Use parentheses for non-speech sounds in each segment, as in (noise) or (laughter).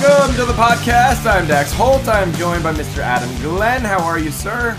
Welcome to the podcast. I'm Dax Holt. I'm joined by Mr. Adam Glenn. How are you, sir?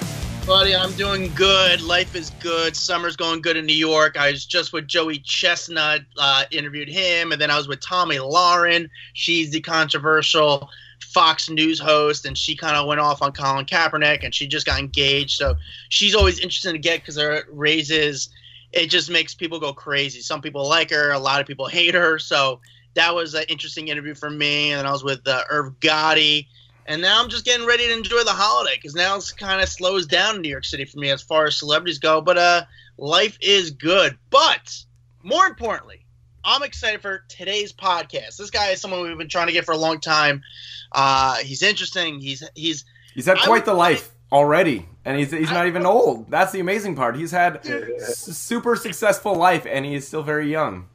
Buddy, I'm doing good. Life is good. Summer's going good in New York. I was just with Joey Chestnut, uh, interviewed him, and then I was with Tomi Lahren. She's the controversial Fox News host, and she kind of went off on Colin Kaepernick, and she just got engaged. So she's always interesting to get because her raises it just makes people go crazy. Some people like her, a lot of people hate her. So that was an interesting interview for me. And then I was with uh, Irv Gotti. And now I'm just getting ready to enjoy the holiday because now it's kind of slows down in New York City for me as far as celebrities go. But uh, life is good. But more importantly, I'm excited for today's podcast. This guy is someone we've been trying to get for a long time. Uh, he's interesting. He's he's he's had quite the life already, and he's he's not even old. That's the amazing part. He's had s- super successful life, and he is still very young.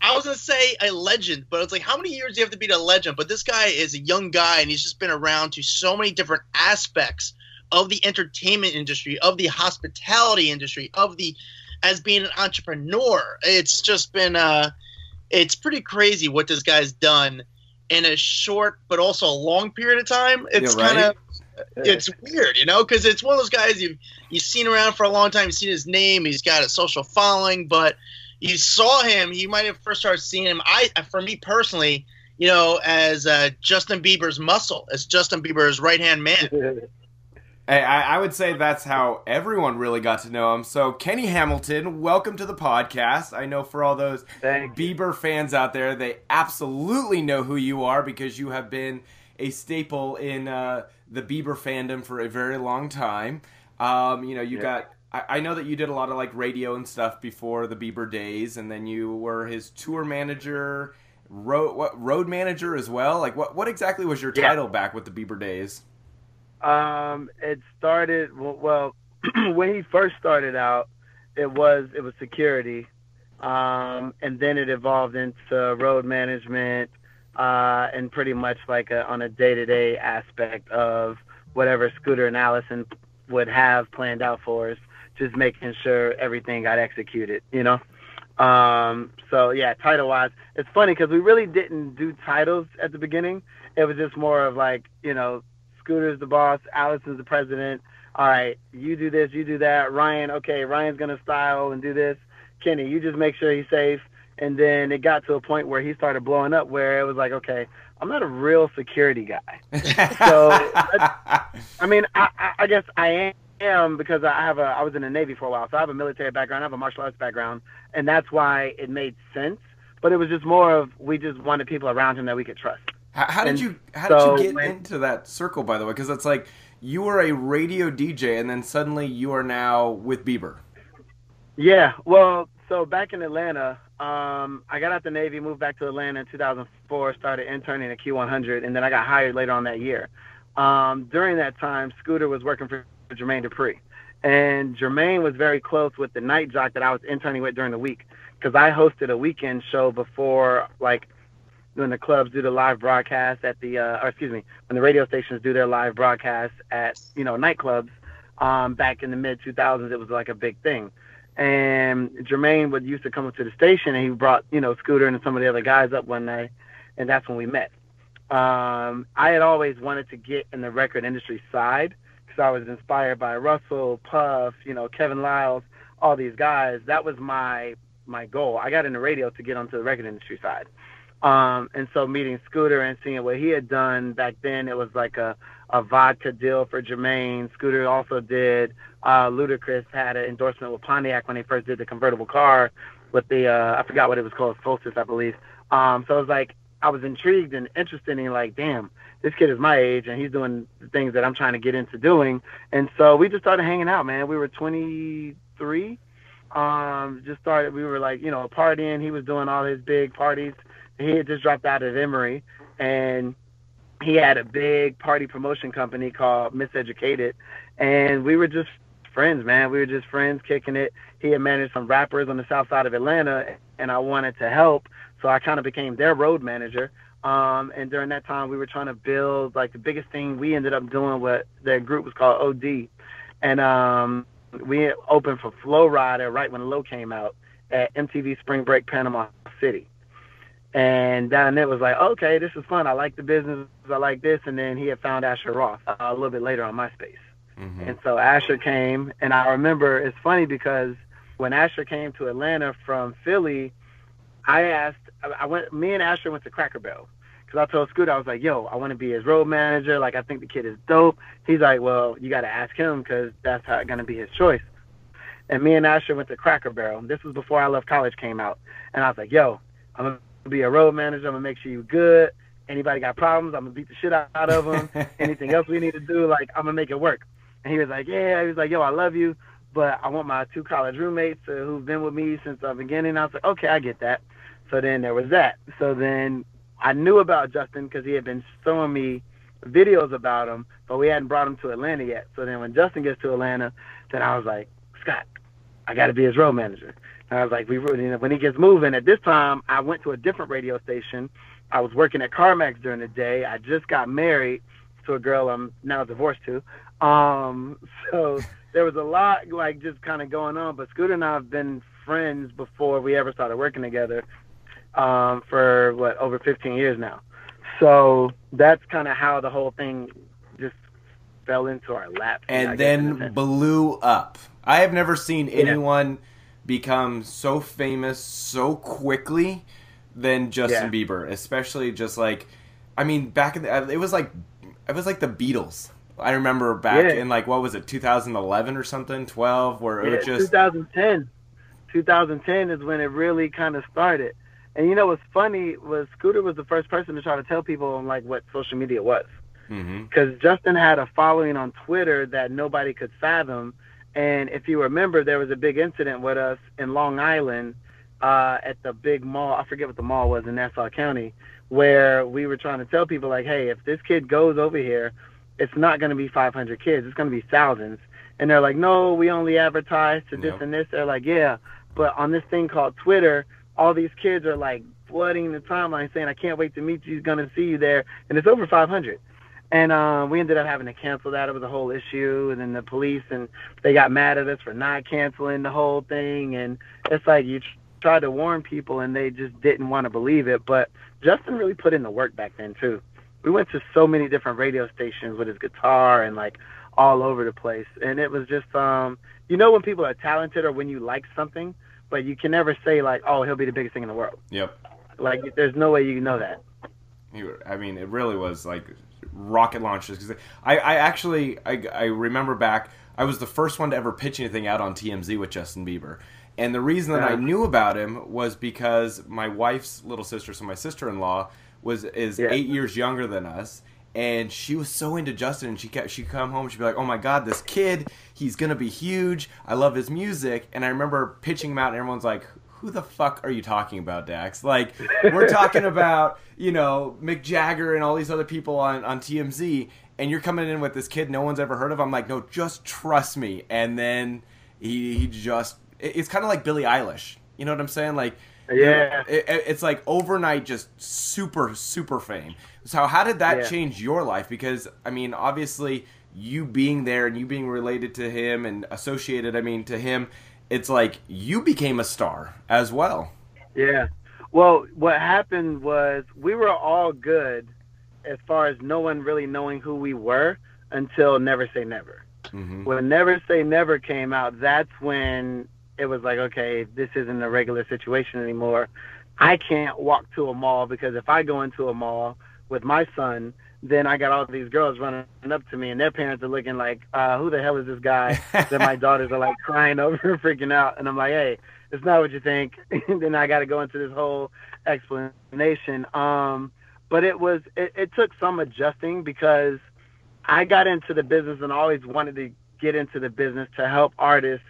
I was gonna say a legend, but it's like how many years do you have to be a legend? But this guy is a young guy, and he's just been around to so many different aspects of the entertainment industry, of the hospitality industry, of the as being an entrepreneur. It's just been uh, it's pretty crazy what this guy's done in a short but also a long period of time. It's right? kind of it's weird, you know, because it's one of those guys you've you've seen around for a long time. You've seen his name. He's got a social following, but you saw him. You might have first started seeing him. I, for me personally, you know, as uh, Justin Bieber's muscle, as Justin Bieber's right hand man. (laughs) Hey, I, I would say that's how everyone really got to know him. So, Kenny Hamilton, welcome to the podcast. I know for all those Thank Bieber fans out there, they absolutely know who you are because you have been a staple in uh, the Bieber fandom for a very long time. Um, you know, you Yeah. got. I, know that you did a lot of like radio and stuff before the Bieber days, and then you were his tour manager, road what road manager as well. Like, what what exactly was your Yeah. title back with the Bieber days? Um, it started well (clears throat) when he first started out. It was it was security, um, and then it evolved into road management, uh, and pretty much like a, on a day to day aspect of whatever Scooter and Allison would have planned out for us, just making sure everything got executed. You know. Um, so yeah, title wise, it's funny because we really didn't do titles at the beginning. It was just more of like, you know, Scooter's the boss, Allison's the president. All right, you do this, you do that. Ryan, okay, Ryan's gonna style and do this. Kenny, you just make sure he's safe. And then it got to a point where he started blowing up, where it was like, okay, I'm not a real security guy. (laughs) So, I mean, I, I, I guess I am because I have a I was in the Navy for a while, so I have a military background, I have a martial arts background, and that's why it made sense. But it was just more of we just wanted people around him that we could trust. How, how did you how did you get when- into that circle by the way? Because it's like you were a radio DJ and then suddenly you are now with Bieber. Yeah, well, so back in Atlanta, um, I got out the Navy, moved back to Atlanta in 2004, started interning at Q100, and then I got hired later on that year. Um, during that time, Scooter was working for Jermaine Dupri, and Jermaine was very close with the night jock that I was interning with during the week, because I hosted a weekend show before, like, when the clubs do the live broadcast at the, uh, or excuse me, when the radio stations do their live broadcast at, you know, nightclubs. Um, back in the mid 2000s, it was like a big thing and Jermaine would used to come up to the station and he brought you know Scooter and some of the other guys up one night, and that's when we met. Um, I had always wanted to get in the record industry side I was inspired by Russell, Puff, you know Kevin Liles, all these guys. That was my my goal. I got into radio to get onto the record industry side. Um, and so meeting Scooter and seeing what he had done back then, it was like a, a vodka deal for Jermaine. Scooter also did. Uh, Ludacris had an endorsement with Pontiac when they first did the convertible car with the uh, I forgot what it was called, Solstice, I believe. Um, so it was like I was intrigued and interested in like, damn, this kid is my age and he's doing the things that I'm trying to get into doing. And so we just started hanging out, man. We were 23. Um, just started. We were like, you know, partying. He was doing all his big parties he had just dropped out of Emory, and he had a big party promotion company called Miseducated, and we were just friends, man. We were just friends, kicking it. He had managed some rappers on the south side of Atlanta, and I wanted to help, so I kind of became their road manager. Um, and during that time, we were trying to build like the biggest thing we ended up doing. What their group was called OD, and um, we opened for Flo Rida right when Low came out at MTV Spring Break Panama City. And down there was like, okay, this is fun. I like the business. I like this. And then he had found Asher Roth uh, a little bit later on MySpace. Mm-hmm. And so Asher came, and I remember it's funny because when Asher came to Atlanta from Philly, I asked, I went, me and Asher went to Cracker Barrel because I told Scooter, I was like, yo, I want to be his road manager. Like, I think the kid is dope. He's like, well, you got to ask him because that's how going to be his choice. And me and Asher went to Cracker Barrel. This was before I Love College came out. And I was like, yo, I'm going to be a road manager. I'm going to make sure you're good. Anybody got problems, I'm going to beat the shit out of them. (laughs) Anything else we need to do, like, I'm going to make it work. And he was like, yeah. He was like, yo, I love you, but I want my two college roommates uh, who've been with me since the beginning. I was like, okay, I get that. So then there was that. So then I knew about Justin because he had been showing me videos about him, but we hadn't brought him to Atlanta yet. So then when Justin gets to Atlanta, then I was like, Scott, I got to be his road manager. And I was like, we when he gets moving. At this time, I went to a different radio station. I was working at CarMax during the day. I just got married to a girl I'm now divorced to. Um, (laughs) so there was a lot like just kind of going on. But Scooter and I have been friends before we ever started working together um, for what over 15 years now. So that's kind of how the whole thing just fell into our lap. And then blew up. I have never seen anyone yeah. become so famous so quickly than Justin yeah. Bieber, especially just like, I mean, back in the, it was like, it was like the Beatles. I remember back yeah. in like what was it, 2011 or something, 12, where it was just 2010. 2010 is when it really kind of started. And you know what's funny was Scooter was the first person to try to tell people like what social media was, because mm-hmm. Justin had a following on Twitter that nobody could fathom. And if you remember, there was a big incident with us in Long Island uh, at the big mall. I forget what the mall was in Nassau County, where we were trying to tell people like, hey, if this kid goes over here, it's not going to be 500 kids. It's going to be thousands. And they're like, no, we only advertise to this and this. They're like, yeah, but on this thing called Twitter, all these kids are like flooding the timeline saying, I can't wait to meet you. He's going to see you there. And it's over 500. And uh, we ended up having to cancel that. It was a whole issue. And then the police, and they got mad at us for not canceling the whole thing. And it's like you tried to warn people and they just didn't want to believe it. But Justin really put in the work back then, too. We went to so many different radio stations with his guitar and like all over the place. And it was just, um, you know, when people are talented or when you like something – but you can never say like, oh, he'll be the biggest thing in the world. Yep. Like, there's no way you know that. I mean, it really was like rocket launches. Because I, I actually, I, I remember back, I was the first one to ever pitch anything out on TMZ with Justin Bieber. And the reason that I knew about him was because my wife's little sister, so my sister-in-law, was is yeah. eight years younger than us, and she was so into Justin. And she kept she'd come home, she'd be like, "Oh my God, this kid, he's gonna be huge. I love his music." And I remember pitching him out, and everyone's like, "Who the fuck are you talking about, Dax? Like, we're talking (laughs) about you know Mick Jagger and all these other people on on TMZ, and you're coming in with this kid no one's ever heard of." I'm like, "No, just trust me." And then he he just it's kind of like Billie Eilish. You know what I'm saying? Like yeah, it, it's like overnight, just super super fame. So how did that yeah. change your life? Because I mean, obviously, you being there and you being related to him and associated, I mean, to him, it's like you became a star as well. Yeah. Well, what happened was we were all good as far as no one really knowing who we were until Never Say Never. Mm-hmm. When Never Say Never came out, that's when it was like, okay, this isn't a regular situation anymore. I can't walk to a mall because if I go into a mall with my son, then I got all these girls running up to me, and their parents are looking like, uh, "Who the hell is this guy?" (laughs) then my daughters are like crying over, freaking out, and I'm like, "Hey, it's not what you think." (laughs) then I got to go into this whole explanation. Um, but it was it, it took some adjusting because I got into the business and always wanted to get into the business to help artists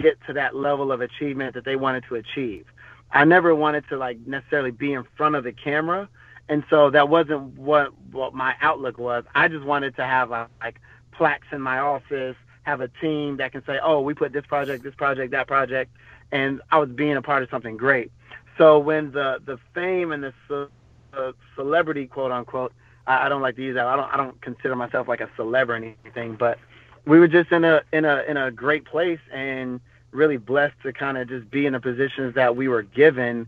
get to that level of achievement that they wanted to achieve. I never wanted to like necessarily be in front of the camera, and so that wasn't what what my outlook was. I just wanted to have a, like plaques in my office, have a team that can say, "Oh, we put this project, this project, that project," and I was being a part of something great. So when the the fame and the ce- celebrity, quote unquote, I, I don't like to use that. I don't I don't consider myself like a celeb or anything, but we were just in a in a in a great place and really blessed to kind of just be in the positions that we were given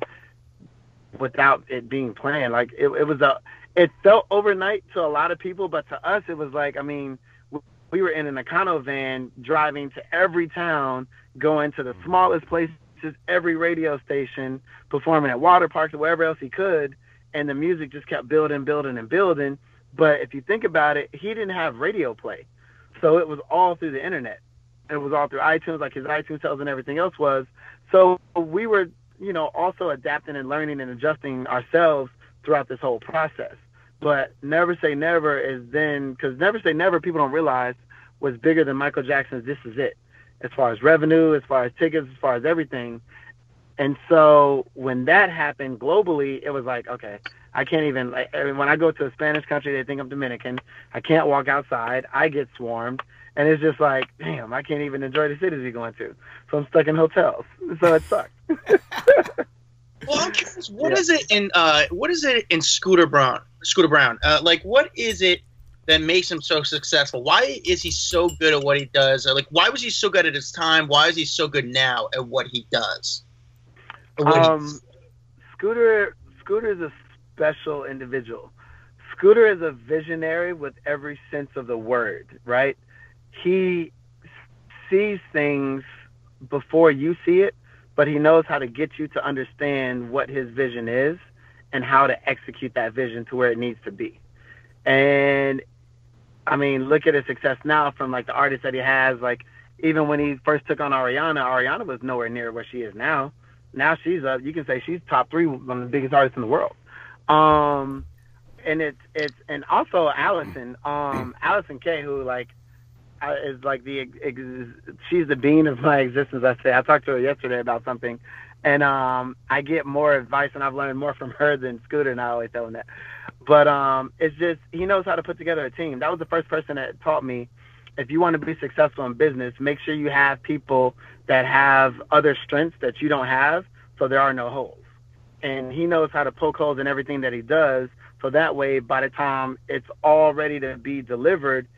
without it being planned. Like it, it was a, it felt overnight to a lot of people, but to us, it was like, I mean, we were in an Econo van driving to every town, going to the mm-hmm. smallest places, every radio station, performing at water parks or wherever else he could. And the music just kept building, building, and building. But if you think about it, he didn't have radio play. So it was all through the internet. It was all through iTunes, like his iTunes sales and everything else was. So we were, you know, also adapting and learning and adjusting ourselves throughout this whole process. But Never Say Never is then, because Never Say Never, people don't realize, was bigger than Michael Jackson's This Is It, as far as revenue, as far as tickets, as far as everything. And so when that happened globally, it was like, okay, I can't even. Like, I mean, when I go to a Spanish country, they think I'm Dominican. I can't walk outside. I get swarmed, and it's just like, damn, I can't even enjoy the cities we're going to. So I'm stuck in hotels. So it sucks. (laughs) well, I'm curious. What yeah. is it in uh, what is it in Scooter Braun? Scooter Braun. uh, like, what is it that makes him so successful? Why is he so good at what he does? Like, why was he so good at his time? Why is he so good now at what he does? Um, Scooter, Scooter is a special individual. Scooter is a visionary with every sense of the word, right? He sees things before you see it, but he knows how to get you to understand what his vision is and how to execute that vision to where it needs to be. And I mean, look at his success now from like the artists that he has. Like even when he first took on Ariana, Ariana was nowhere near where she is now. Now she's up. You can say she's top three, one of the biggest artists in the world. Um, and it's it's and also Allison, um, Allison Kaye, who like uh, is like the ex- she's the bean of my existence. I say I talked to her yesterday about something, and um, I get more advice and I've learned more from her than Scooter. And I always tell him that, but um, it's just he knows how to put together a team. That was the first person that taught me. If you want to be successful in business, make sure you have people that have other strengths that you don't have, so there are no holes and he knows how to poke holes in everything that he does. So that way, by the time it's all ready to be delivered,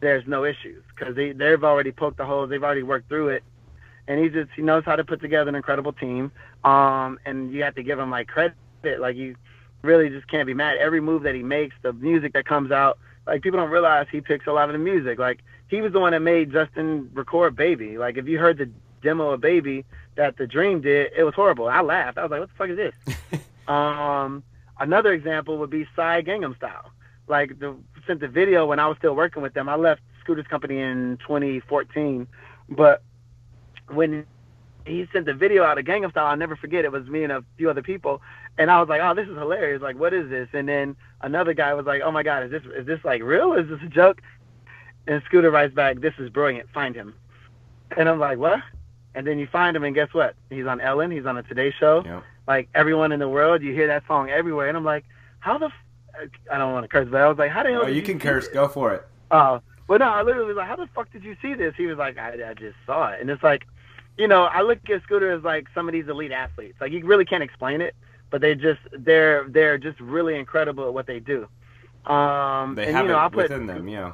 there's no issues because they they've already poked the holes, they've already worked through it, and he just he knows how to put together an incredible team. Um, and you have to give him like credit, like you really just can't be mad. Every move that he makes, the music that comes out, like people don't realize he picks a lot of the music. Like he was the one that made Justin record Baby. Like if you heard the demo of Baby, that the Dream did, it was horrible. I laughed. I was like, what the fuck is this? (laughs) um, another example would be Psy Gangnam Style. Like the sent the video when I was still working with them. I left Scooter's company in 2014, but when he sent the video out of Gangnam Style, I'll never forget. It was me and a few other people, and I was like, "Oh, this is hilarious! Like, what is this?" And then another guy was like, "Oh my God, is this is this like real? Is this a joke?" And Scooter writes back, "This is brilliant. Find him." And I'm like, "What?" And then you find him, and guess what? He's on Ellen. He's on a Today Show. Yep. Like everyone in the world, you hear that song everywhere, and I'm like, how the? F-? I don't want to curse, but I was like, how the hell? Oh, you, you can curse. Go for it. Oh, uh, but no, I literally was like, how the fuck did you see this? He was like, I, I just saw it, and it's like, you know, I look at Scooter as like some of these elite athletes. Like you really can't explain it, but they just they're they're just really incredible at what they do. Um, they and, have you know, it I put, within them, yeah.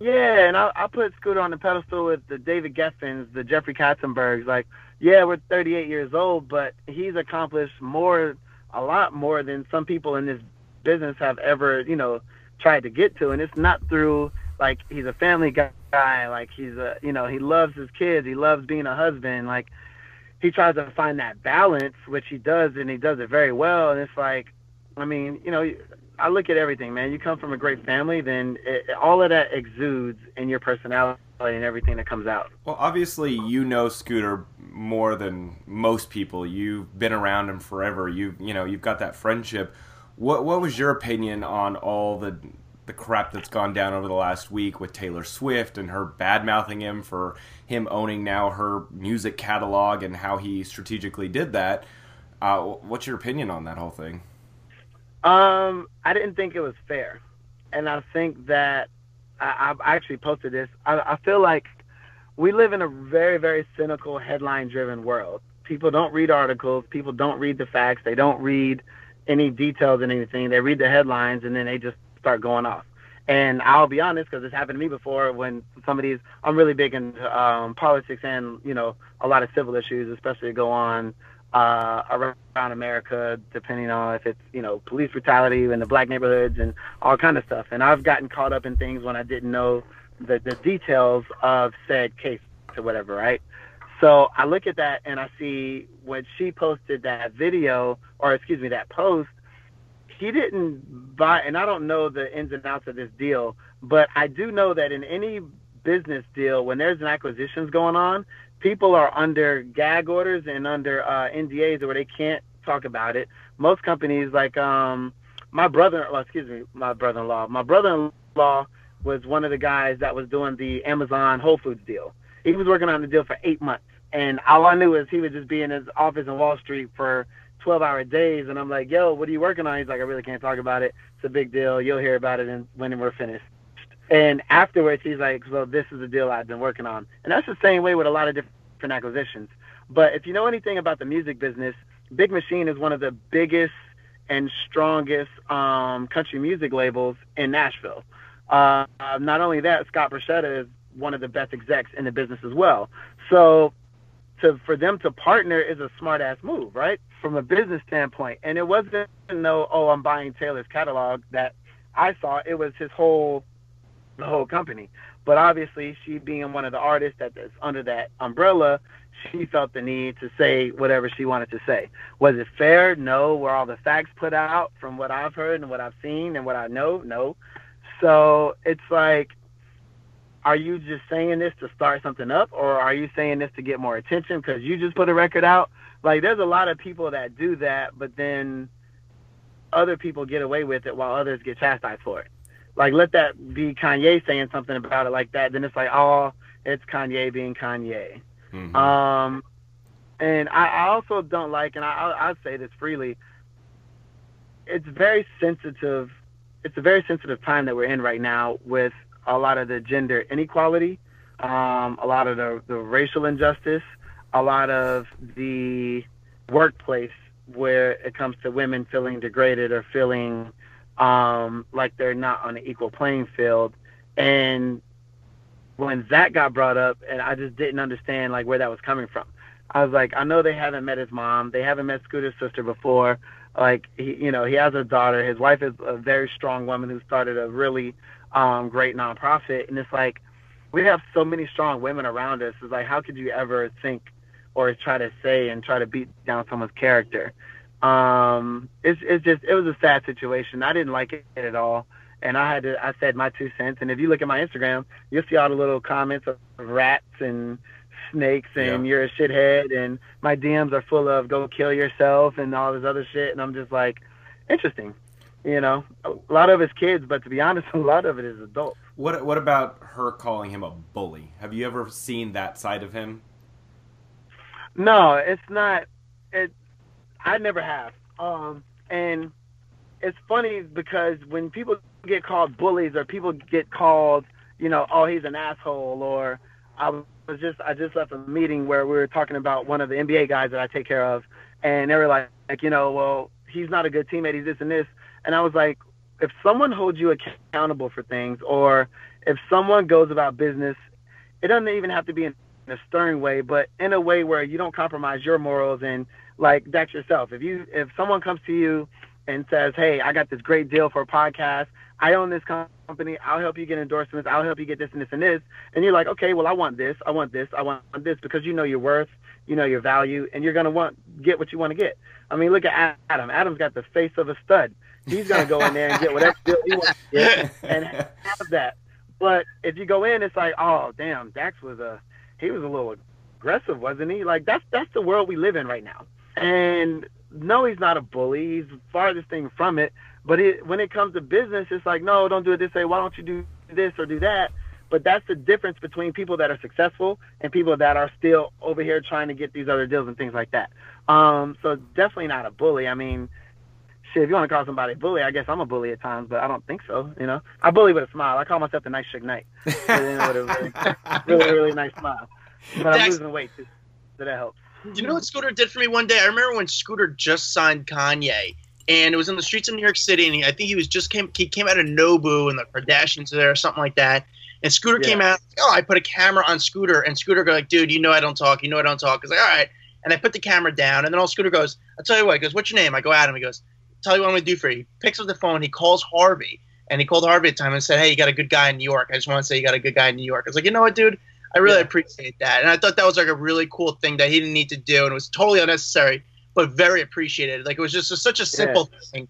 Yeah, and I, I put Scooter on the pedestal with the David Geffens, the Jeffrey Katzenbergs. Like, yeah, we're 38 years old, but he's accomplished more, a lot more than some people in this business have ever, you know, tried to get to. And it's not through like he's a family guy, like he's a, you know, he loves his kids, he loves being a husband. Like, he tries to find that balance, which he does, and he does it very well. And it's like, I mean, you know, I look at everything, man. You come from a great family, then it, all of that exudes in your personality and everything that comes out. Well, obviously, you know Scooter more than most people. You've been around him forever. You you know you've got that friendship. What what was your opinion on all the the crap that's gone down over the last week with Taylor Swift and her bad mouthing him for him owning now her music catalog and how he strategically did that? Uh, what's your opinion on that whole thing? Um, I didn't think it was fair, and I think that I, I actually posted this. I, I feel like we live in a very, very cynical, headline-driven world. People don't read articles. People don't read the facts. They don't read any details in anything. They read the headlines and then they just start going off. And I'll be honest, because it's happened to me before. When some of these, I'm really big into um, politics and you know a lot of civil issues, especially go on uh, around America, depending on if it's you know police brutality in the black neighborhoods and all kind of stuff. And I've gotten caught up in things when I didn't know the the details of said case or whatever, right? So I look at that and I see when she posted that video, or excuse me, that post, he didn't buy, and I don't know the ins and outs of this deal, but I do know that in any business deal, when there's an acquisitions going on, people are under gag orders and under uh, NDAs where they can't talk about it. Most companies, like um, my brother, well, excuse me, my brother-in-law, my brother-in-law was one of the guys that was doing the Amazon Whole Foods deal. He was working on the deal for eight months, and all I knew is he would just be in his office in Wall Street for 12-hour days. And I'm like, "Yo, what are you working on?" He's like, "I really can't talk about it. It's a big deal. You'll hear about it when we're finished." And afterwards, he's like, "Well, this is the deal I've been working on." And that's the same way with a lot of different acquisitions. But if you know anything about the music business, Big Machine is one of the biggest and strongest um, country music labels in Nashville. Uh, not only that, Scott Borchetta is one of the best execs in the business as well. So to for them to partner is a smart ass move, right? From a business standpoint. And it wasn't no, oh, I'm buying Taylor's catalog that I saw. It was his whole the whole company. But obviously she being one of the artists that is under that umbrella, she felt the need to say whatever she wanted to say. Was it fair? No. Were all the facts put out from what I've heard and what I've seen and what I know? No. So it's like, are you just saying this to start something up, or are you saying this to get more attention because you just put a record out? Like, there's a lot of people that do that, but then other people get away with it while others get chastised for it. Like, let that be Kanye saying something about it like that. Then it's like, oh, it's Kanye being Kanye. Mm-hmm. Um, and I, I also don't like, and I, I'll, I'll say this freely. It's very sensitive it's a very sensitive time that we're in right now with a lot of the gender inequality, um, a lot of the, the racial injustice, a lot of the workplace where it comes to women feeling degraded or feeling um, like they're not on an equal playing field. And when that got brought up, and I just didn't understand like where that was coming from. I was like, I know they haven't met his mom, they haven't met Scooter's sister before, like he, you know, he has a daughter. His wife is a very strong woman who started a really um, great nonprofit, and it's like we have so many strong women around us. It's like how could you ever think or try to say and try to beat down someone's character? Um, it's it's just it was a sad situation. I didn't like it at all, and I had to I said my two cents. And if you look at my Instagram, you'll see all the little comments of rats and snakes and yeah. you're a shithead and my DMs are full of go kill yourself and all this other shit and I'm just like interesting. You know, a lot of it's kids, but to be honest, (laughs) a lot of it is adults. What what about her calling him a bully? Have you ever seen that side of him? No, it's not it I never have. Um and it's funny because when people get called bullies or people get called, you know, oh he's an asshole or I was just I just left a meeting where we were talking about one of the NBA guys that I take care of, and they were like, like you know, well, he's not a good teammate. He's this and this, and I was like, if someone holds you accountable for things, or if someone goes about business, it doesn't even have to be in a stern way, but in a way where you don't compromise your morals and like that's yourself. If you if someone comes to you and says, "Hey, I got this great deal for a podcast. I own this company. I'll help you get endorsements. I'll help you get this and this and this. And you're like, okay, well, I want this. I want this. I want this because you know your worth, you know your value, and you're gonna want get what you want to get. I mean, look at Adam. Adam's got the face of a stud. He's gonna go in there and get whatever deal he wants to get and (laughs) have that. But if you go in, it's like, oh, damn, Dax was a he was a little aggressive, wasn't he? Like that's that's the world we live in right now. And no, he's not a bully. He's the farthest thing from it. But it, when it comes to business, it's like, no, don't do it this way. Why don't you do this or do that? But that's the difference between people that are successful and people that are still over here trying to get these other deals and things like that. Um, so definitely not a bully. I mean, shit, if you want to call somebody a bully, I guess I'm a bully at times, but I don't think so. You know, I bully with a smile. I call myself the nice Suge Knight. with a really, really, really nice smile. But I'm losing weight too, so that helps. You know what Scooter did for me one day? I remember when Scooter just signed Kanye, and it was in the streets of New York City, and he, I think he was just came he came out of Nobu, and the Kardashians there or something like that. And Scooter yeah. came out. Oh, I put a camera on Scooter, and Scooter go like, "Dude, you know I don't talk. You know I don't talk." I was like, "All right." And I put the camera down, and then all Scooter goes, "I'll tell you what." He goes, "What's your name?" I go, "Adam." He goes, "Tell you what I'm gonna do for you." He picks up the phone. He calls Harvey, and he called Harvey at the time and said, "Hey, you got a good guy in New York. I just want to say you got a good guy in New York." I was like, "You know what, dude? I really yeah. appreciate that." And I thought that was like a really cool thing that he didn't need to do, and it was totally unnecessary, but very appreciated. Like it was just a, such a simple yeah. thing.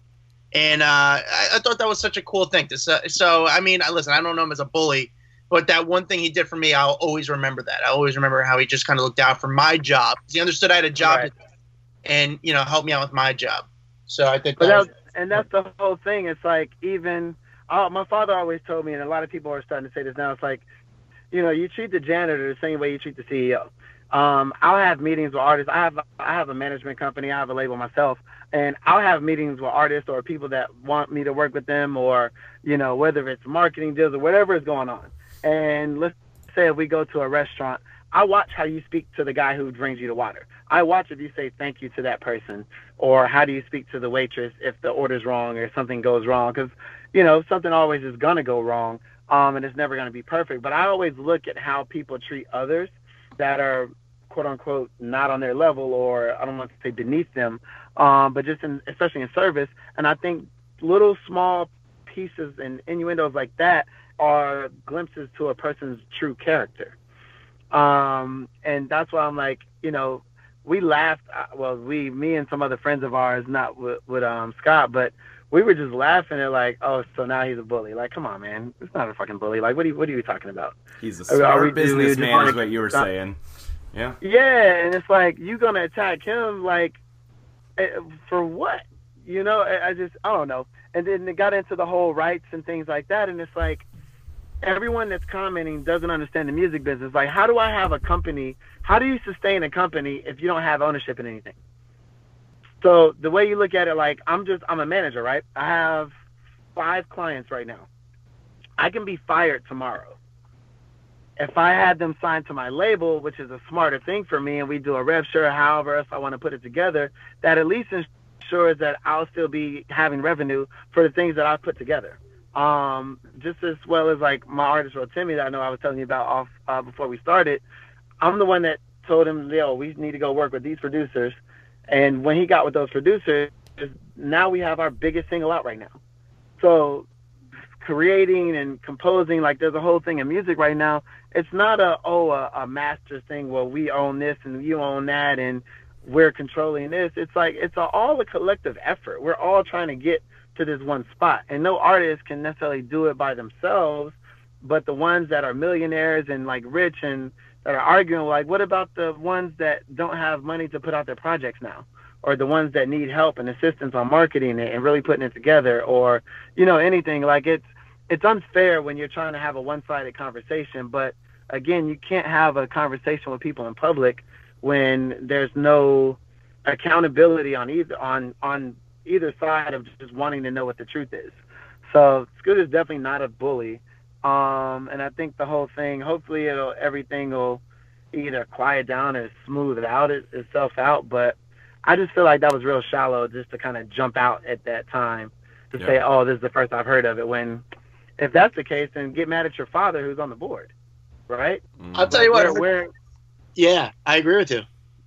And uh, I, I, thought that was such a cool thing. To, so, so, I mean, I, listen, I don't know him as a bully, but that one thing he did for me, I'll always remember that. I always remember how he just kind of looked out for my job. He understood I had a job, right. and you know, helped me out with my job. So I think. But that, was, and that's the whole thing. It's like even uh, my father always told me, and a lot of people are starting to say this now. It's like, you know, you treat the janitor the same way you treat the CEO. Um, I'll have meetings with artists. I have I have a management company. I have a label myself, and I'll have meetings with artists or people that want me to work with them, or you know, whether it's marketing deals or whatever is going on. And let's say if we go to a restaurant, I watch how you speak to the guy who brings you the water. I watch if you say thank you to that person, or how do you speak to the waitress if the order's wrong or something goes wrong. Because you know something always is gonna go wrong, um, and it's never gonna be perfect. But I always look at how people treat others that are quote unquote not on their level, or I don't want to say beneath them, um, but just in especially in service. And I think little small pieces and innuendos like that are glimpses to a person's true character. Um, and that's why I'm like, you know, we laughed. Uh, well, we, me, and some other friends of ours, not with, with um Scott, but we were just laughing at like, oh, so now he's a bully. Like, come on, man, it's not a fucking bully. Like, what are you, what are you talking about? He's a smart businessman, is what you were stop. saying. Yeah. Yeah, and it's like you gonna attack him, like, eh, for what? You know, I just, I don't know. And then it got into the whole rights and things like that, and it's like, everyone that's commenting doesn't understand the music business. Like, how do I have a company? How do you sustain a company if you don't have ownership in anything? So the way you look at it, like I'm just I'm a manager, right? I have five clients right now. I can be fired tomorrow. If I had them signed to my label, which is a smarter thing for me, and we do a rev share, however else I want to put it together, that at least ensures that I'll still be having revenue for the things that I put together um, just as well as like my artist Timmy that I know I was telling you about off uh, before we started. I'm the one that told him, yo, we need to go work with these producers. And when he got with those producers, now we have our biggest single out right now. So creating and composing, like there's a whole thing in music right now. It's not a oh a, a master thing where we own this and you own that and we're controlling this. It's like it's a, all a collective effort. We're all trying to get to this one spot. And no artist can necessarily do it by themselves, but the ones that are millionaires and like rich and that are arguing like what about the ones that don't have money to put out their projects now? Or the ones that need help and assistance on marketing it and really putting it together or, you know, anything. Like it's it's unfair when you're trying to have a one sided conversation, but again, you can't have a conversation with people in public when there's no accountability on either on on either side of just wanting to know what the truth is. So Scooter's definitely not a bully. Um, and I think the whole thing, hopefully it'll everything will either quiet down or smooth it out it, itself out. But I just feel like that was real shallow just to kind of jump out at that time to yeah. say, oh, this is the first I've heard of it. When if that's the case, then get mad at your father who's on the board, right? Mm-hmm. I'll tell you what. Where, where, yeah, I agree with you.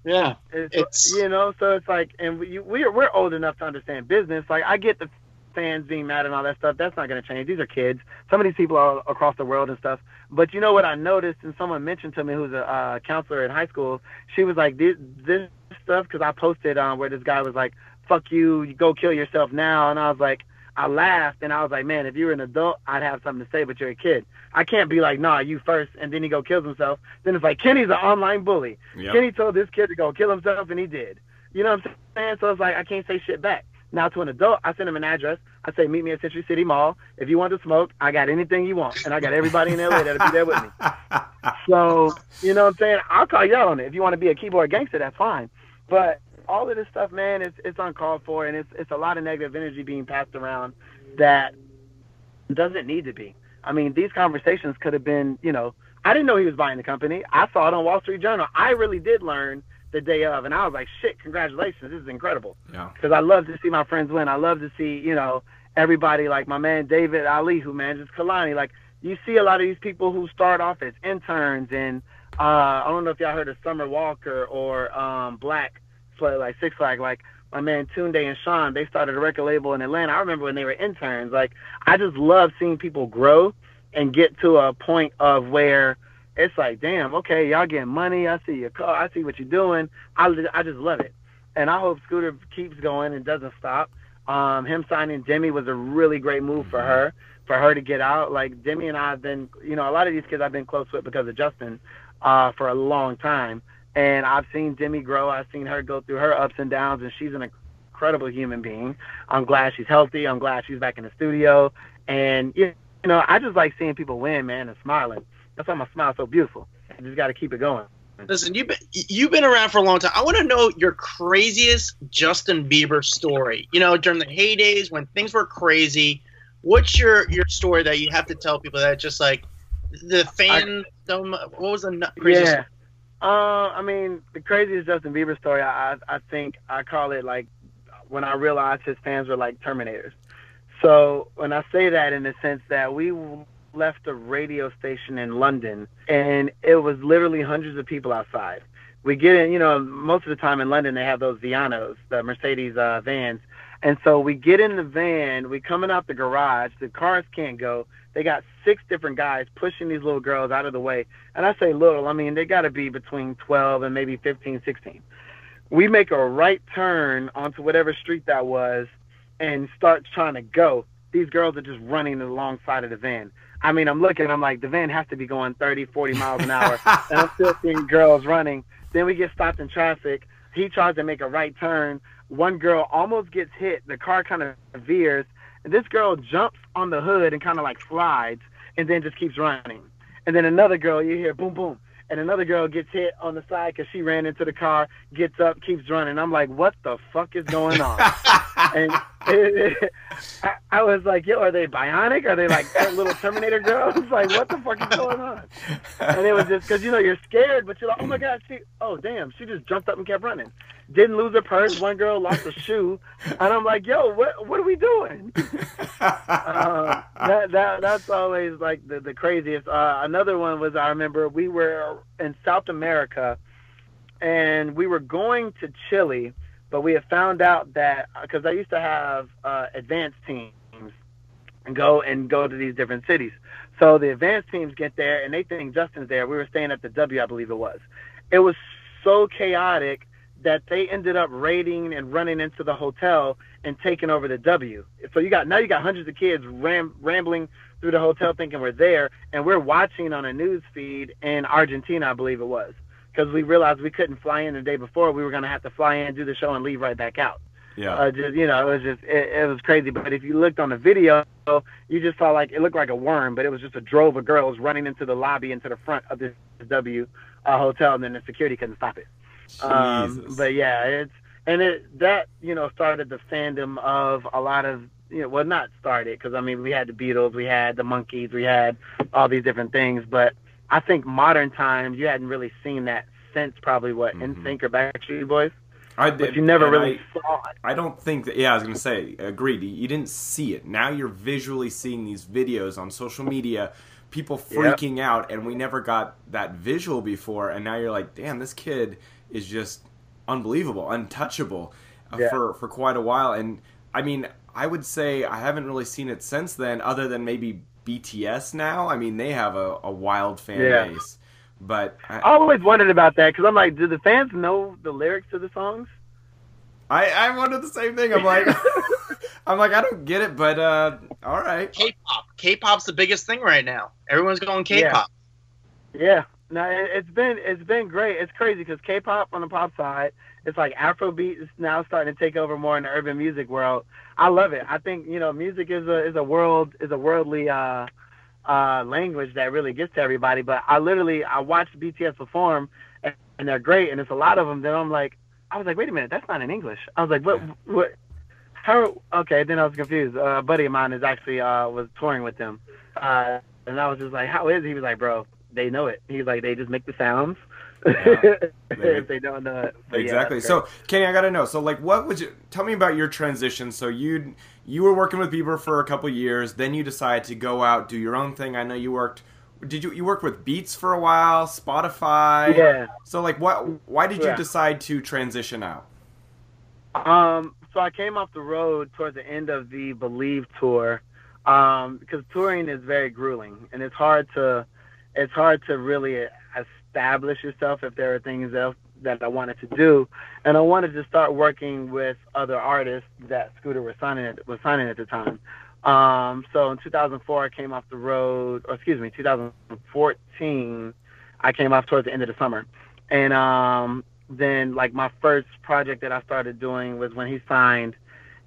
Yeah, it's, it's, you know, so it's like, and we we're we're old enough to understand business. Like I get the fans being mad and all that stuff. That's not going to change. These are kids. Some of these people are across the world and stuff. But you know what I noticed, and someone mentioned to me who's a uh, counselor at high school. She was like, this, this stuff because I posted um, where this guy was like, "Fuck you, you go kill yourself now," and I was like, I laughed and I was like, man, if you were an adult, I'd have something to say, but you're a kid. I can't be like, nah, you first, and then he go kills himself. Then it's like Kenny's an online bully. Yep. Kenny told this kid to go kill himself, and he did. You know what I'm saying? So it's like I can't say shit back. Now to an adult, I send them an address. I say, meet me at Century City Mall. If you want to smoke, I got anything you want, and I got everybody in LA that'll be there with me. (laughs) So you know what I'm saying? I'll call you out on it. If you want to be a keyboard gangster, that's fine. But all of this stuff, man, it's it's uncalled for, and it's it's a lot of negative energy being passed around that doesn't need to be. I mean, these conversations could have been, you know, I didn't know he was buying the company. I saw it on Wall Street Journal. I really did learn the day of, and I was like, shit, congratulations, this is incredible. Yeah. Because I love to see my friends win. I love to see, you know, everybody like my man David Ali, who manages Kehlani. Like you see a lot of these people who start off as interns, and uh, I don't know if y'all heard of Summer Walker or um, Black, like Six Flag, like my man Tunde and Sean, they started a record label in Atlanta. I remember when they were interns. Like I just love seeing people grow and get to a point of where it's like, damn, okay, y'all getting money. I see your car. I see what you're doing. I, I just love it. And I hope Scooter keeps going and doesn't stop. Um, him signing Demi was a really great move for her, for her to get out. Like Demi and I have been, you know, a lot of these kids I've been close with because of Justin uh, for a long time. And I've seen Demi grow. I've seen her go through her ups and downs, and she's an incredible human being. I'm glad she's healthy. I'm glad she's back in the studio. And, you know, I just like seeing people win, man, and smiling. That's why my smile's so beautiful. You just got to keep it going. Listen, you've been you've been around for a long time. I want to know your craziest Justin Bieber story. You know, during the heydays when things were crazy. What's your your story that you have to tell people that just like the fan? I, what was the craziest? Yeah. Uh, I mean, the craziest Justin Bieber story. I I think I call it like when I realized his fans were like Terminators. So when I say that in the sense that we left a radio station in London, and it was literally hundreds of people outside. We get in, you know, most of the time in London they have those Vianos, the Mercedes uh, vans, and so we get in the van, we coming out the garage, the cars can't go. They got six different guys pushing these little girls out of the way, and I say little, I mean they got to be between 12 and maybe 15, 16. We make a right turn onto whatever street that was, and start trying to go. These girls are just running alongside of the van. I mean, I'm looking, I'm like, the van has to be going 30, 40 miles an hour, and I'm still seeing (laughs) girls running. Then we get stopped in traffic. He tries to make a right turn. One girl almost gets hit. The car kind of veers, and this girl jumps on the hood and kind of like slides, and then just keeps running. And then another girl, you hear boom, boom, and another girl gets hit on the side because she ran into the car, gets up, keeps running. I'm like, what the fuck is going on? (laughs) and it, (laughs) it, I, I, was like, yo, are they bionic? Are they like little Terminator girls? (laughs) like, what the fuck is going on? And it was just because you know you're scared, but you're like, oh my god, she, oh damn, she just jumped up and kept running. Didn't lose her purse. One girl lost a shoe, and I'm like, yo, what what are we doing? uh, that that that's always like the the craziest. Uh, another one was I remember we were in South America, and we were going to Chile but we have found out that because I used to have uh, advanced teams go and go to these different cities. So the advanced teams get there and they think Justin's there. We were staying at the W, I believe it was. It was so chaotic that they ended up raiding and running into the hotel and taking over the W. So you got now you got hundreds of kids ram, rambling through the hotel thinking we're there, and we're watching on a news feed in Argentina, I believe it was because we realized we couldn't fly in the day before. We were going to have to fly in, do the show, and leave right back out. Yeah. Uh, just you know, it was just it, it was crazy. But if you looked on the video, you just saw like it looked like a worm, but it was just a drove of girls running into the lobby into the front of this W uh, hotel, and then the security couldn't stop it. Um, but yeah, it's and it that you know started the fandom of a lot of you know well not started because I mean we had the Beatles, we had the Monkees, we had all these different things, but I think modern times you hadn't really seen that since probably what mm-hmm. NSYNC or Backstreet Boys. I did, but you never really I, saw it. I don't think that. Yeah, I was gonna say, agreed. You didn't see it. Now you're visually seeing these videos on social media, people (laughs) freaking yep. out, and we never got that visual before. And now you're like, damn, this kid is just unbelievable, untouchable uh, yeah. for for quite a while. And I mean, I would say I haven't really seen it since then, other than maybe BTS now. I mean, they have a, a wild fan yeah. base. But I, I always wondered about that because I'm like, do the fans know the lyrics to the songs? I I wondered the same thing. I'm like, (laughs) I'm like, I don't get it, but uh, all right. K-pop, K-pop's the biggest thing right now. Everyone's going K-pop. Yeah, yeah. no, it, it's been it's been great. It's crazy because K-pop on the pop side it's like Afrobeat is now starting to take over more in the urban music world. I love it. I think you know music is a is a world is a worldly uh, uh, language that really gets to everybody. But I literally I watched BTS perform and, and they're great and it's a lot of them. Then I'm like I was like wait a minute that's not in English. I was like what what how okay then I was confused. Uh, a buddy of mine is actually uh, was touring with them. Uh, and I was just like, how is it? He was like, bro, they know it. He's like, they just make the sounds. Yeah, if (laughs) they don't know it. But exactly. Yeah, so, Kenny, I gotta know. So, like, what would you tell me about your transition? So, you you were working with Bieber for a couple years, then you decided to go out do your own thing. I know you worked. Did you you worked with Beats for a while, Spotify? Yeah. So, like, what? Why did you yeah. decide to transition out? Um. So I came off the road towards the end of the Believe tour um, because touring is very grueling and it's hard to it's hard to really establish yourself if there are things else that I wanted to do, and I wanted to start working with other artists that Scooter was signing at, was signing at the time. Um, so in 2004, I came off the road, or excuse me, 2014, I came off towards the end of the summer, and um, then like my first project that I started doing was when he signed,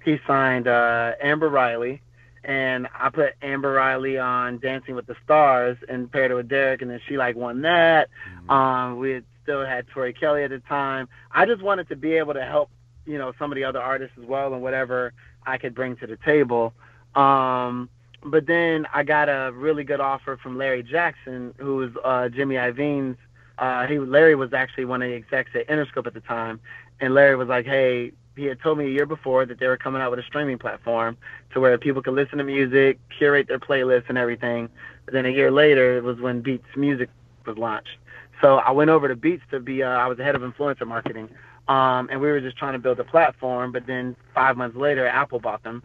he signed uh, Amber Riley, and I put Amber Riley on Dancing with the Stars and paired her with Derek, and then she like won that. Mm-hmm. Um, we had still had Tori Kelly at the time. I just wanted to be able to help, you know, some of the other artists as well, and whatever I could bring to the table. Um, but then I got a really good offer from Larry Jackson, who was uh, Jimmy Iovine's. Uh, he Larry was actually one of the execs at Interscope at the time, and Larry was like, "Hey, he had told me a year before that they were coming out with a streaming platform to where people could listen to music, curate their playlists and everything. But then a year later, it was when Beats Music was launched. So I went over to Beats to be, uh, I was the head of influencer marketing. Um, and we were just trying to build a platform. But then five months later, Apple bought them.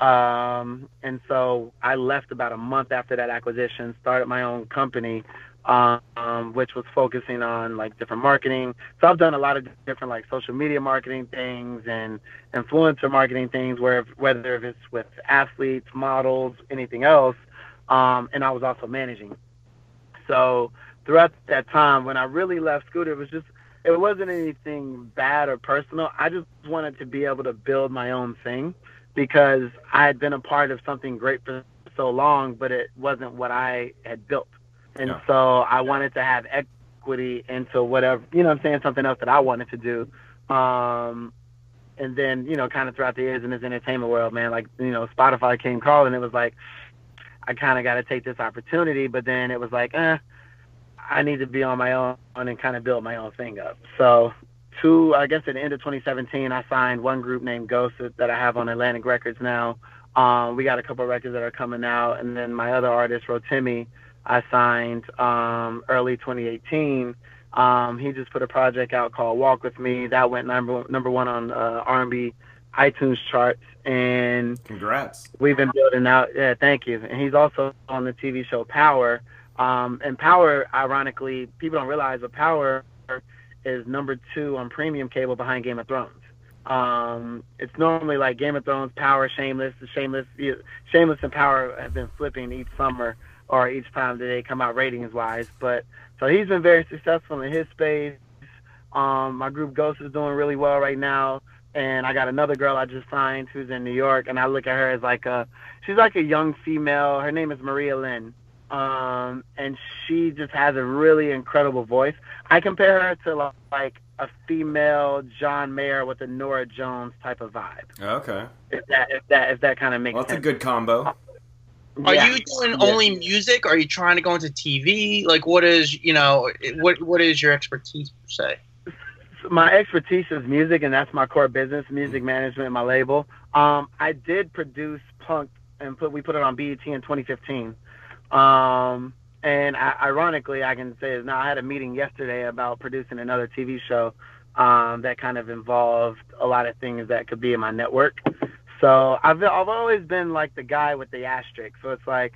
Um, and so I left about a month after that acquisition, started my own company, um, which was focusing on like different marketing. So I've done a lot of different like social media marketing things and influencer marketing things, where whether if it's with athletes, models, anything else. Um, and I was also managing. So throughout that time, when I really left Scooter, it was just it wasn't anything bad or personal. I just wanted to be able to build my own thing because I had been a part of something great for so long, but it wasn't what I had built. And yeah. so I wanted to have equity into whatever, you know I'm saying, something else that I wanted to do. Um, and then, you know, kind of throughout the years in this entertainment world, man, like, you know, Spotify came calling. It was like, I kind of got to take this opportunity. But then it was like, eh, I need to be on my own and kind of build my own thing up. So, two, I guess at the end of 2017, I signed one group named Ghost that I have on Atlantic Records now. Um, we got a couple records that are coming out. And then my other artist, Rotimi, I signed um, early 2018. Um, he just put a project out called Walk with Me that went number number one on uh, R&B iTunes charts. And congrats. We've been building out. Yeah, thank you. And he's also on the TV show Power. Um, and Power, ironically, people don't realize, but Power is number two on premium cable behind Game of Thrones. Um, it's normally like Game of Thrones, Power, Shameless, Shameless, Shameless, and Power have been flipping each summer or each time that they come out ratings wise. But so he's been very successful in his space. Um, my group Ghost is doing really well right now. And I got another girl I just signed who's in New York, and I look at her as like a, she's like a young female. Her name is Maria Lynn, um, and she just has a really incredible voice. I compare her to like a female John Mayer with a Norah Jones type of vibe. Okay. If that if that if that kind of makes well, that's sense. a good combo. Are yeah. you doing yeah. only music? Are you trying to go into TV? Like, what is you know what what is your expertise per se? My expertise is music, and that's my core business, music management, my label. Um, I did produce Punk, and put we put it on BET in 2015. Um, and I, ironically, I can say is now I had a meeting yesterday about producing another TV show um, that kind of involved a lot of things that could be in my network. So I've I've always been like the guy with the asterisk. So it's like,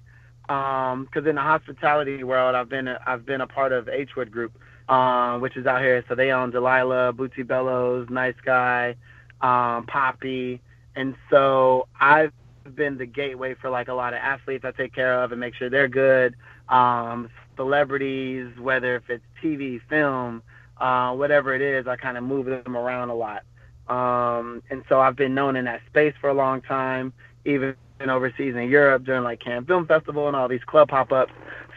um, because in the hospitality world, I've been a, I've been a part of H Wood Group, um, which is out here. So they own Delilah, Bootsy Bellows, Nice Guy, um, Poppy, and so I've been the gateway for like a lot of athletes I take care of and make sure they're good. Um, celebrities, whether if it's TV, film, uh, whatever it is, I kind of move them around a lot. Um, and so I've been known in that space for a long time, even overseas in Europe during like Cannes Film Festival and all these club pop ups.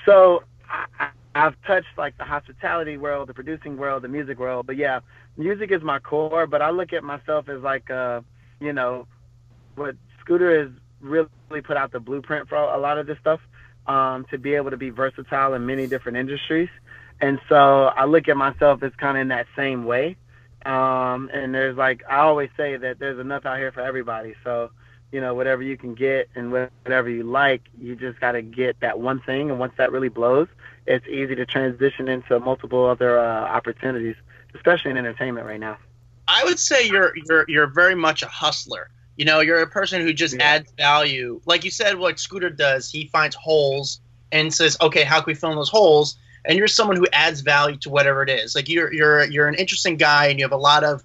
So I, I've touched like the hospitality world, the producing world, the music world. But yeah, music is my core. But I look at myself as like, uh, you know, what Scooter has really put out the blueprint for a lot of this stuff um, to be able to be versatile in many different industries. And so I look at myself as kind of in that same way. Um, and there's like, I always say that there's enough out here for everybody. So, you know, whatever you can get and whatever you like, you just got to get that one thing. And once that really blows, it's easy to transition into multiple other uh, opportunities, especially in entertainment right now. I would say you're you're you're very much a hustler. You know, you're a person who just yeah. adds value. Like you said, what Scooter does, he finds holes and says, "Okay, how can we fill in those holes?" And you're someone who adds value to whatever it is. Like you're you're you're an interesting guy, and you have a lot of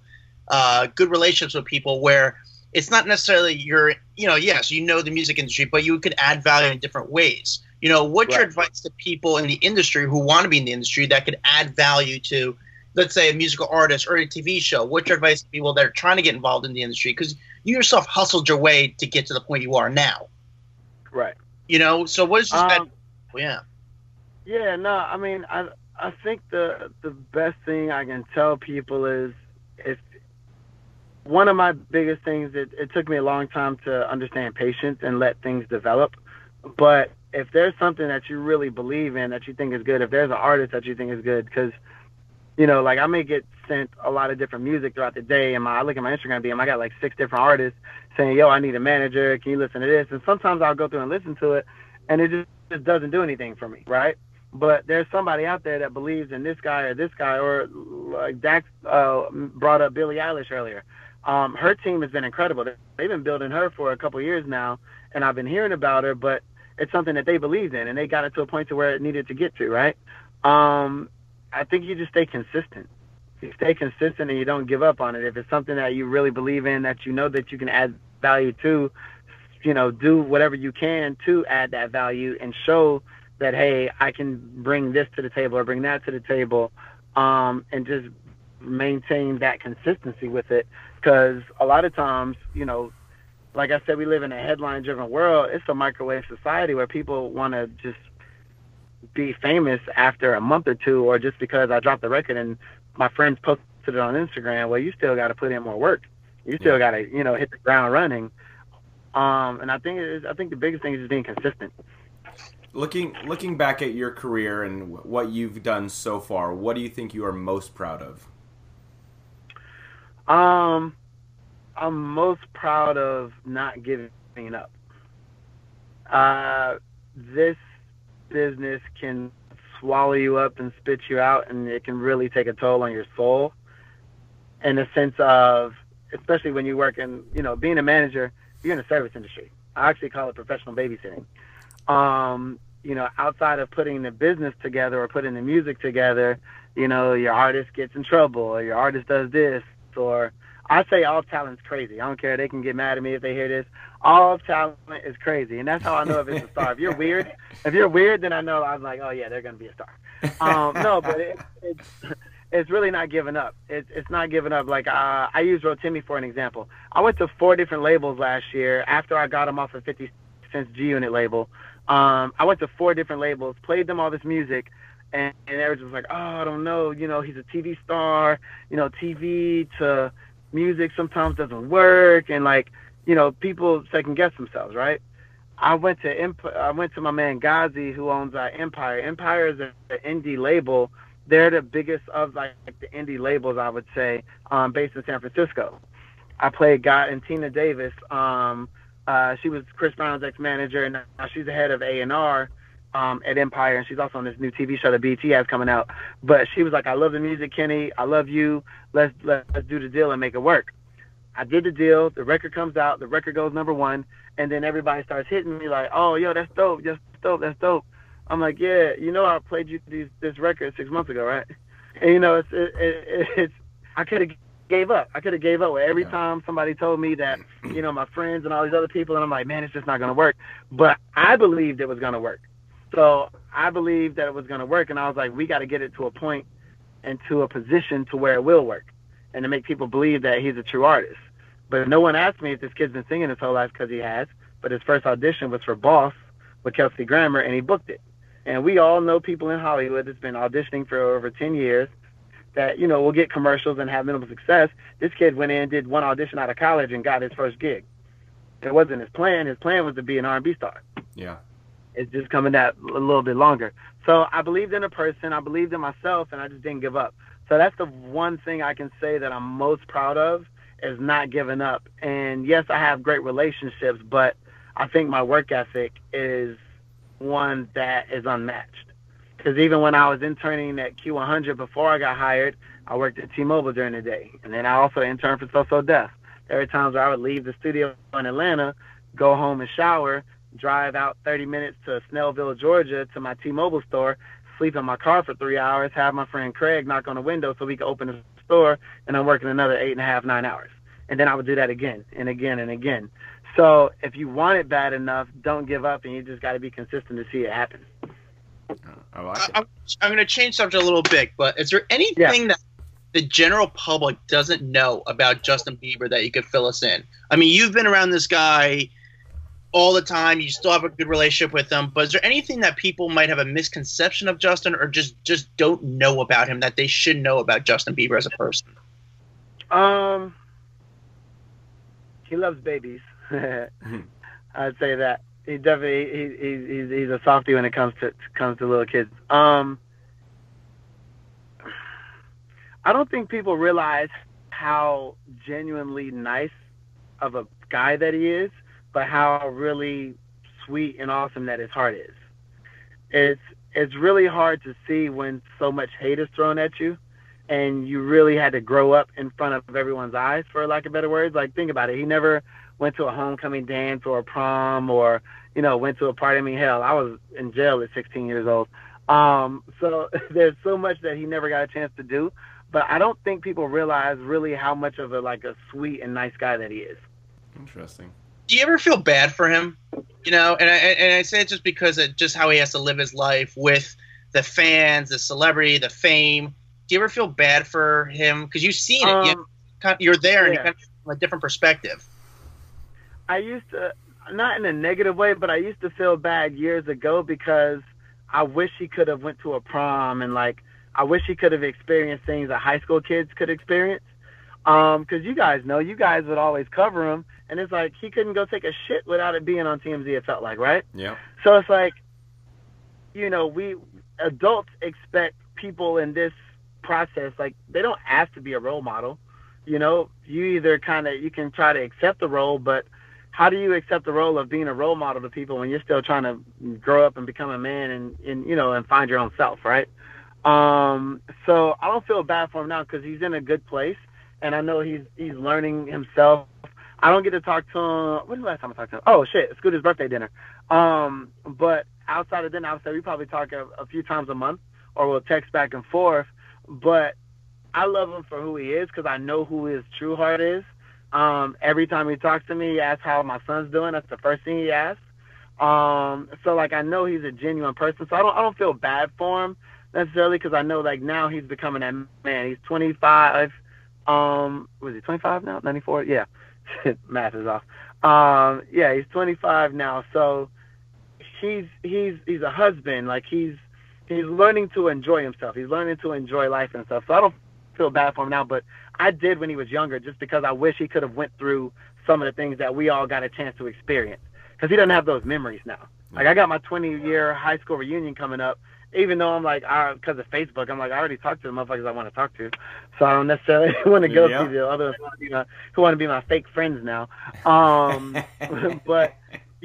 uh, good relationships with people where it's not necessarily your you know yes you know the music industry but you could add value in different ways. You know what's right. your advice to people in the industry who want to be in the industry that could add value to let's say a musical artist or a tv show? What's your advice to people that are trying to get involved in the industry? Because you yourself hustled your way to get to the point you are now. Right. You know so what is just um, yeah yeah no i mean i i think the the best thing i can tell people is if one of my biggest things it, it took me a long time to understand patience and let things develop but if there's something that you really believe in that you think is good if there's an artist that you think is good because you know like i may get sent a lot of different music throughout the day and my i look at my instagram dm i got like six different artists saying yo i need a manager can you listen to this? And sometimes i'll go through and listen to it and it just, just doesn't do anything for me right but there's somebody out there that believes in this guy or this guy or like Dax uh, brought up Billie Eilish earlier um, her team has been incredible. They've been building her for a couple years now, and I've been hearing about her, but it's something that they believed in, and they got it to a point to where it needed to get to, right? Um, I think you just stay consistent. You stay consistent and you don't give up on it. If it's something that you really believe in, that you know that you can add value to, you know, do whatever you can to add that value and show that hey, I can bring this to the table or bring that to the table, um, and just maintain that consistency with it because a lot of times, you know, like I said, we live in a headline driven world. It's a microwave society where people want to just be famous after a month or two, or just because I dropped the record and my friends posted it on Instagram. Well, you still got to put in more work. You still got to, you know, hit the ground running. Um, and I think it is, I think the biggest thing is just being consistent. Looking looking back at your career and what you've done so far, what do you think you are most proud of? Um, I'm most proud of not giving up. Uh, this business can swallow you up and spit you out, and it can really take a toll on your soul. In the sense of, especially when you work in, you know, being a manager, you're in the service industry. I actually call it professional babysitting. Um, you know, outside of putting the business together or putting the music together, you know, your artist gets in trouble or your artist does this or I say all talent's crazy. I don't care. They can get mad at me if they hear this. All talent is crazy, and that's how I know if it's a star. If you're weird, if you're weird, then I know I'm like, oh yeah, they're gonna be a star. Um, no, but it, it's it's really not giving up. It's it's not giving up. Like uh, I use Rotimi for an example. I went to four different labels last year after I got him off of 50 Cent's G Unit label. Um, I went to four different labels, played them all this music, and, and everyone's was like, oh, I don't know, you know, he's a TV star, you know, TV to music sometimes doesn't work, and like, you know, people second guess themselves, right? I went to I went to my man Ghazi who owns uh, Empire. Empire is an indie label. They're the biggest of like the indie labels, I would say, um, based in San Francisco. I played God and Tina Davis. Um, uh, she was Chris Brown's ex-manager, and now she's the head of A and R um, at Empire, and she's also on this new TV show that BT has coming out. But she was like, "I love the music, Kenny. I love you. Let's let's do the deal and make it work." I did the deal. The record comes out. The record goes number one, and then everybody starts hitting me like, "Oh, yo, that's dope. That's dope. That's dope." I'm like, "Yeah, you know, I played you these, this record six months ago, right?" And you know, it's it, it, it's I could have gave up. I could have gave up every yeah. time somebody told me that, (clears throat) you know, my friends and all these other people, and I'm like, man, it's just not gonna work. But I believed it was gonna work. So I believed that it was going to work, and I was like, we got to get it to a and to a position to where it will work and to make people believe that he's a true artist. But no one asked me if this kid's been singing his whole life because he has. But his first audition was for Boss with Kelsey Grammer, and he booked it. And we all know people in Hollywood that's been auditioning for over 10 years that, you know, will get commercials and have minimal success. This kid went in, did one audition out of college, and got his first gig. It wasn't his plan. His plan was to be an R&B star. Yeah. It's just coming that a little bit longer. So I believed in a person. I believed in myself, and I just didn't give up. So that's the one thing I can say that I'm most proud of is not giving up. And yes, I have great relationships, but I think my work ethic is one that is unmatched. Because even when I was interning at Q100 before I got hired, I worked at T-Mobile during the day, and then I also interned for So So Def. There were times where I would leave the studio in Atlanta, go home and shower, drive out 30 minutes to Snellville, Georgia, to my T-Mobile store, sleep in my car for three hours, have my friend Craig knock on the window so we could open the store, and I'm working another eight and a half, nine hours. And then I would do that again and again and again. So if you want it bad enough, don't give up, and you just got to be consistent to see it happen. I like I, it. I'm going to change subject a little bit, but is there anything that the general public doesn't know about Justin Bieber that you could fill us in? I mean, you've been around this guy all the time. You still have a good relationship with him, but is there anything that people might have a misconception of Justin, or just just don't know about him that they should know about Justin Bieber as a person? Um, he loves babies. (laughs) (laughs) I'd say that he definitely he, he, he's he's a softie when it comes to comes to little kids. Um, I don't think people realize how genuinely nice of a guy that he is, but how really sweet and awesome that his heart is. It's it's really hard to see when so much hate is thrown at you and you really had to grow up in front of everyone's eyes for lack of better words. Like think about it. He never went to a homecoming dance or a prom or, you know, went to a party. I mean, hell, I was in jail at 16 years old. Um, so (laughs) there's so much that he never got a chance to do. But I don't think people realize really how much of a like a sweet and nice guy that he is. Interesting. Do you ever feel bad for him? You know, and I, and I say it just because of just how he has to live his life with the fans, the celebrity, the fame. Do you ever feel bad for him? Because you've seen it. Um, you, you're there, and you yeah. kind of from a different perspective. I used to, not in a negative way, but I used to feel bad years ago because I wish he could have went to a prom and like I wish he could have experienced things that high school kids could experience. Um, cause you guys know, you guys would always cover him, and it's like he couldn't go take a shit without it being on TMZ. It felt like, right? Yeah. So it's like, you know, we adults expect people in this process, like they don't ask to be a role model. You know, you either kind of you can try to accept the role, but how do you accept the role of being a role model to people when you're still trying to grow up and become a man and, and you know and find your own self, right? Um, so I don't feel bad for him now because he's in a good place, and I know he's he's learning himself. I don't get to talk to him. When's the last time I talked to him? Oh shit, Scooter's birthday dinner. Um, but outside of dinner, I would say we probably talk a, a few times a month, or we'll text back and forth. But I love him for who he is because I know who his true heart is. Um, every time he talks to me, he asks how my son's doing. That's the first thing he asks. Um, so like I know he's a genuine person, so I don't I don't feel bad for him necessarily because I know like now he's becoming that man. He's 25. Um, was he 25 now? 94? Yeah, (laughs) math is off. Um, yeah, he's 25 now. So he's he's he's a husband. Like he's he's learning to enjoy himself. He's learning to enjoy life and stuff. So I don't feel bad for him now, but I did when he was younger, just because I wish he could have went through some of the things that we all got a chance to experience. Because he doesn't have those memories now. Like I got my 20 year high school reunion coming up. Even though I'm like, because of Facebook, I'm like, I already talked to the motherfuckers I want to talk to, so I don't necessarily (laughs) want to go Yeah. see the other you know, who want to be my fake friends now. Um, (laughs) but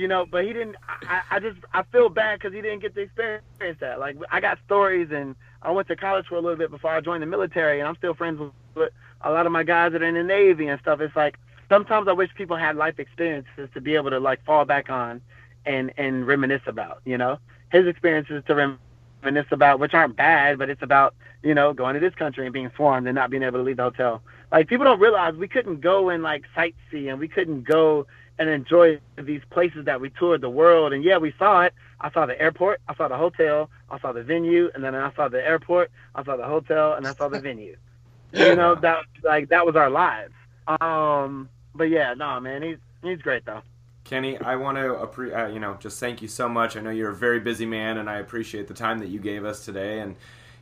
you know, but he didn't. I, I just I feel bad because he didn't get to experience that. Like I got stories, and I went to college for a little bit before I joined the military, and I'm still friends with, a lot of my guys that are in the Navy and stuff. It's like sometimes I wish people had life experiences to be able to like fall back on and and reminisce about. You know, his experiences to reminisce about, which aren't bad, but it's about you know going to this country and being swarmed and not being able to leave the hotel. Like people don't realize we couldn't go and like sightsee and we couldn't go and enjoy these places that we toured the world. And yeah, we saw it. I saw the airport, I saw the hotel, I saw the venue, and then I saw the airport, I saw the hotel, and I saw the venue. (laughs) You know that like that was our lives. Um, but yeah, no, man, he's he's great though. Kenny, I want to appre- uh, you know just thank you so much. I know you're a very busy man, and I appreciate the time that you gave us today. And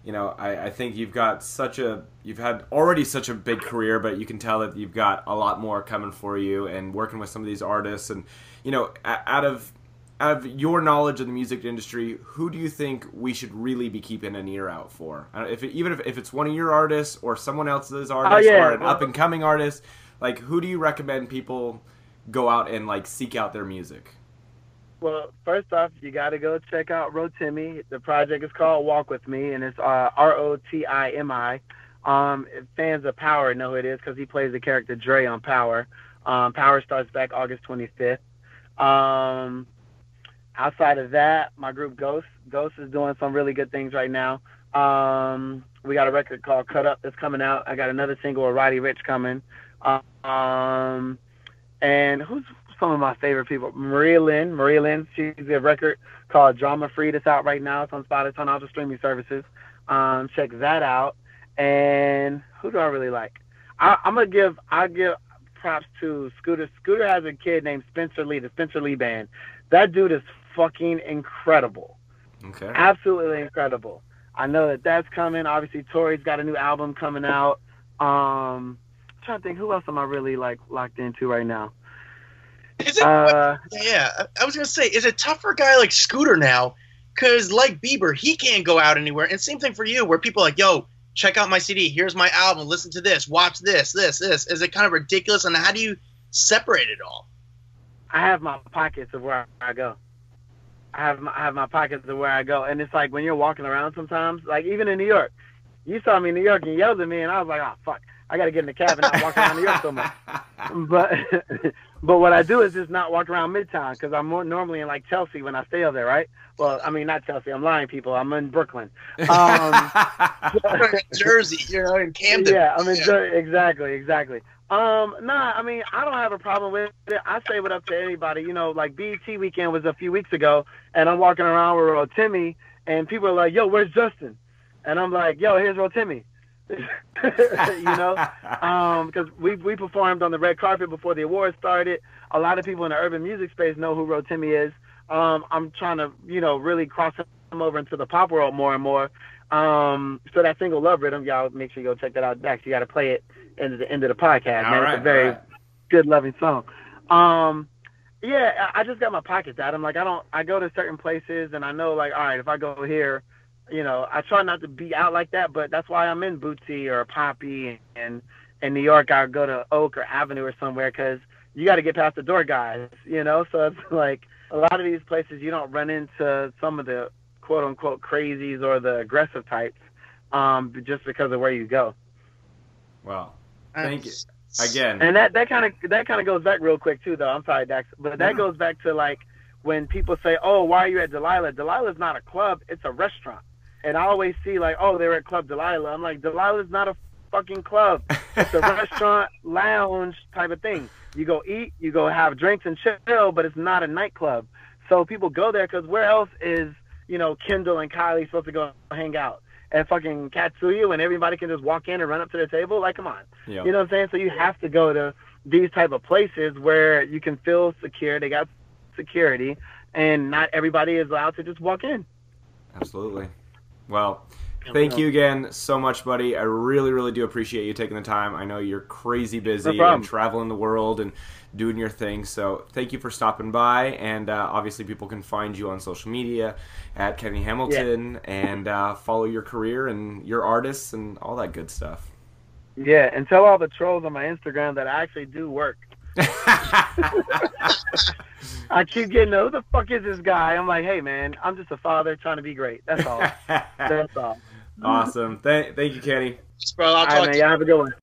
you know, I, I think you've got such a you've had already such a big career, but you can tell that you've got a lot more coming for you. And working with some of these artists, and you know, out of out of your knowledge of the music industry, who do you think we should really be keeping an ear out for? Uh, if it, even if, if it's one of your artists or someone else's oh, artist oh, yeah. or an up and coming artist, like who do you recommend people go out and like seek out their music? Well, first off, you got to go check out Rotimi. The project is called Walk with Me, and it's uh, R O T I M I. Um, fans of Power know who it is because he plays the character Dre on Power. Um, Power starts back August 25th. Um, outside of that, my group Ghost Ghost is doing some really good things right now. Um, we got a record called Cut Up that's coming out. I got another single with Roddy Ricch coming. Um, and who's some of my favorite people? Maria Lynn. Maria Lynn. She's a record called Drama Free that's out right now. It's on Spotify. It's on all the streaming services. Um, check that out. And who do I really like? I, I'm gonna give. I give props to Scooter. Scooter has a kid named Spencer Lee, the Spencer Lee Band. That dude is fucking incredible. Okay. Absolutely incredible. I know that that's coming. Obviously, Tori's got a new album coming out. Um, I'm trying to think who else am I really like locked into right now. Is it? Uh, yeah, I was gonna say, is it tough for a guy like Scooter now? Because like Bieber, he can't go out anywhere. And same thing for you, where people are like, yo, check out my CD. Here's my album. Listen to this. Watch this. This. This. Is it kind of ridiculous? And how do you separate it all? I have my pockets of where I go. I have my, I have my pockets of where I go, and it's like when you're walking around sometimes, like even in New York, you saw me in New York and yelled at me, and I was like, oh fuck, I got to get in the cab and not walk around New York so much. (laughs) But (laughs) but what I do is just not walk around Midtown because I'm more normally in like Chelsea when I stay over there, right? Well, I mean not Chelsea. I'm lying, people. I'm in Brooklyn, um, (laughs) Jersey. You know, in Camden. Yeah, I'm in yeah. Jersey. Exactly, exactly. Um, nah, I mean, I don't have a problem with it. I say what up to anybody. You know, like BET weekend was a few weeks ago, and I'm walking around with Timmy, and people are like, "Yo, where's Justin?" And I'm like, "Yo, here's Timmy." (laughs) you know, because um, we we performed on the red carpet before the awards started. A lot of people in the urban music space know who Rotimi is. Um, I'm trying to, you know, really cross him over into the pop world more and more. Um, so that single "Love Rhythm," y'all make sure you go check that out. You got to play it into the end of the podcast, all man. Right, it's a very right. good, loving song. Um, yeah, I just got my pockets out. I'm like, I don't. I go to certain places, and I know, like, all right, if I go here, you know, I try not to be out like that, but that's why I'm in Bootsy or Poppy and in New York. I go to Oak or Avenue or somewhere because you got to get past the door guys, you know. So it's (laughs) like a lot of these places you don't run into some of the quote unquote crazies or the aggressive types, um, just because of where you go. Well, thank you again. And that that kind of that kind of goes back real quick too, though. I'm sorry, Dax, but that goes back to like when people say, "Oh, why are you at Delilah?" Delilah's not a club; it's a restaurant. And I always see like, "Oh, they're at Club Delilah." I'm like, Delilah's not a fucking club; it's a (laughs) restaurant, lounge type of thing. You go eat, you go have drinks and chill, but it's not a nightclub. So people go there because where else is you know Kendall and Kylie supposed to go hang out? and fucking Katsuya when everybody can just walk in and run up to the table. Like, come on. You know what I'm saying? So you have to go to these type of places where you can feel secure. They got security, and not everybody is allowed to just walk in. Absolutely. Well, thank you again so much, buddy. I really, really do appreciate you taking the time. I know you're crazy busy no and traveling the world and doing your thing. So thank you for stopping by. And uh, obviously, people can find you on social media at Kenny Hamilton yeah. and uh, follow your career and your artists and all that good stuff. Yeah, and tell all the trolls on my Instagram that I actually do work. (laughs) (laughs) I keep getting, who the fuck is this guy? I'm like, hey man, I'm just a father trying to be great. That's all. (laughs) That's all. Awesome. Thank, thank you, Kenny. Thanks, bro. I'll talk right, man, to you. Have a good one.